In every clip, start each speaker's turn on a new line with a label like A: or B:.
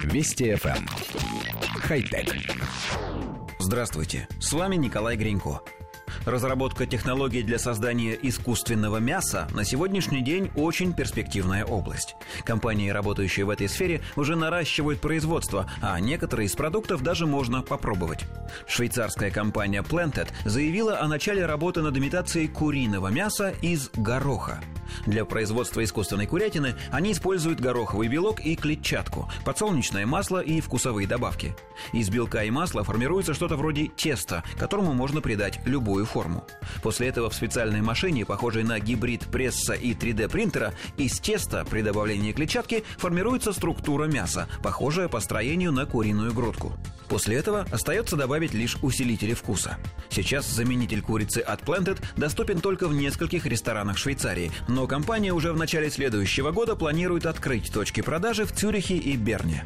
A: Вести FM. Эм. Хай-тек.
B: Здравствуйте, с вами Николай Гринько. Разработка технологий для создания искусственного мяса на сегодняшний день очень перспективная область. Компании, работающие в этой сфере, уже наращивают производство, а некоторые из продуктов даже можно попробовать. Швейцарская компания Planted заявила о начале работы над имитацией куриного мяса из гороха. Для производства искусственной курятины они используют гороховый белок и клетчатку, подсолнечное масло и вкусовые добавки. Из белка и масла формируется что-то вроде теста, которому можно придать любую форму. После этого в специальной машине, похожей на гибрид пресса и 3D принтера, из теста при добавлении клетчатки формируется структура мяса, похожая по строению на куриную грудку. После этого остается добавить лишь усилители вкуса. Сейчас заменитель курицы от Planted доступен только в нескольких ресторанах Швейцарии, но компания уже в начале следующего года планирует открыть точки продажи в Цюрихе и Берне.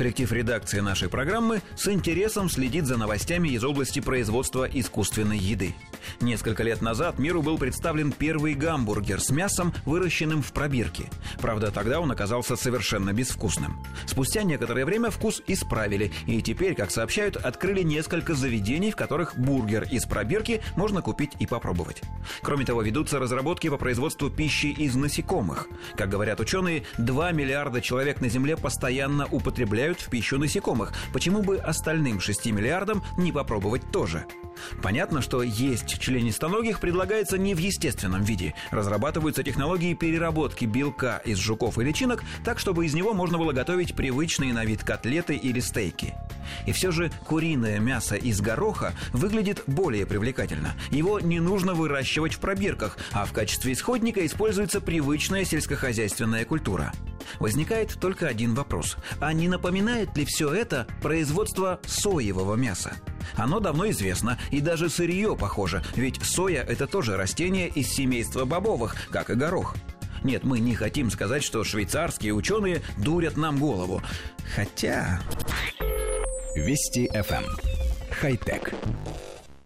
B: Коллектив редакции нашей программы с интересом следит за новостями из области производства искусственной еды. Несколько лет назад миру был представлен первый гамбургер с мясом, выращенным в пробирке. Правда, тогда он оказался совершенно безвкусным. Спустя некоторое время вкус исправили, и теперь, как сообщают, открыли несколько заведений, в которых бургер из пробирки можно купить и попробовать. Кроме того, ведутся разработки по производству пищи из насекомых. Как говорят ученые, 2 миллиарда человек на Земле постоянно употребляют добавляют в пищу насекомых. Почему бы остальным 6 миллиардам не попробовать тоже? Понятно, что есть членистоногих предлагается не в естественном виде. Разрабатываются технологии переработки белка из жуков и личинок так, чтобы из него можно было готовить привычные на вид котлеты или стейки. И все же куриное мясо из гороха выглядит более привлекательно. Его не нужно выращивать в пробирках, а в качестве исходника используется привычная сельскохозяйственная культура. Возникает только один вопрос. А не напоминает ли все это производство соевого мяса? Оно давно известно, и даже сырье похоже, ведь соя – это тоже растение из семейства бобовых, как и горох. Нет, мы не хотим сказать, что швейцарские ученые дурят нам голову. Хотя...
A: Вести FM. Эм. Хай-тек.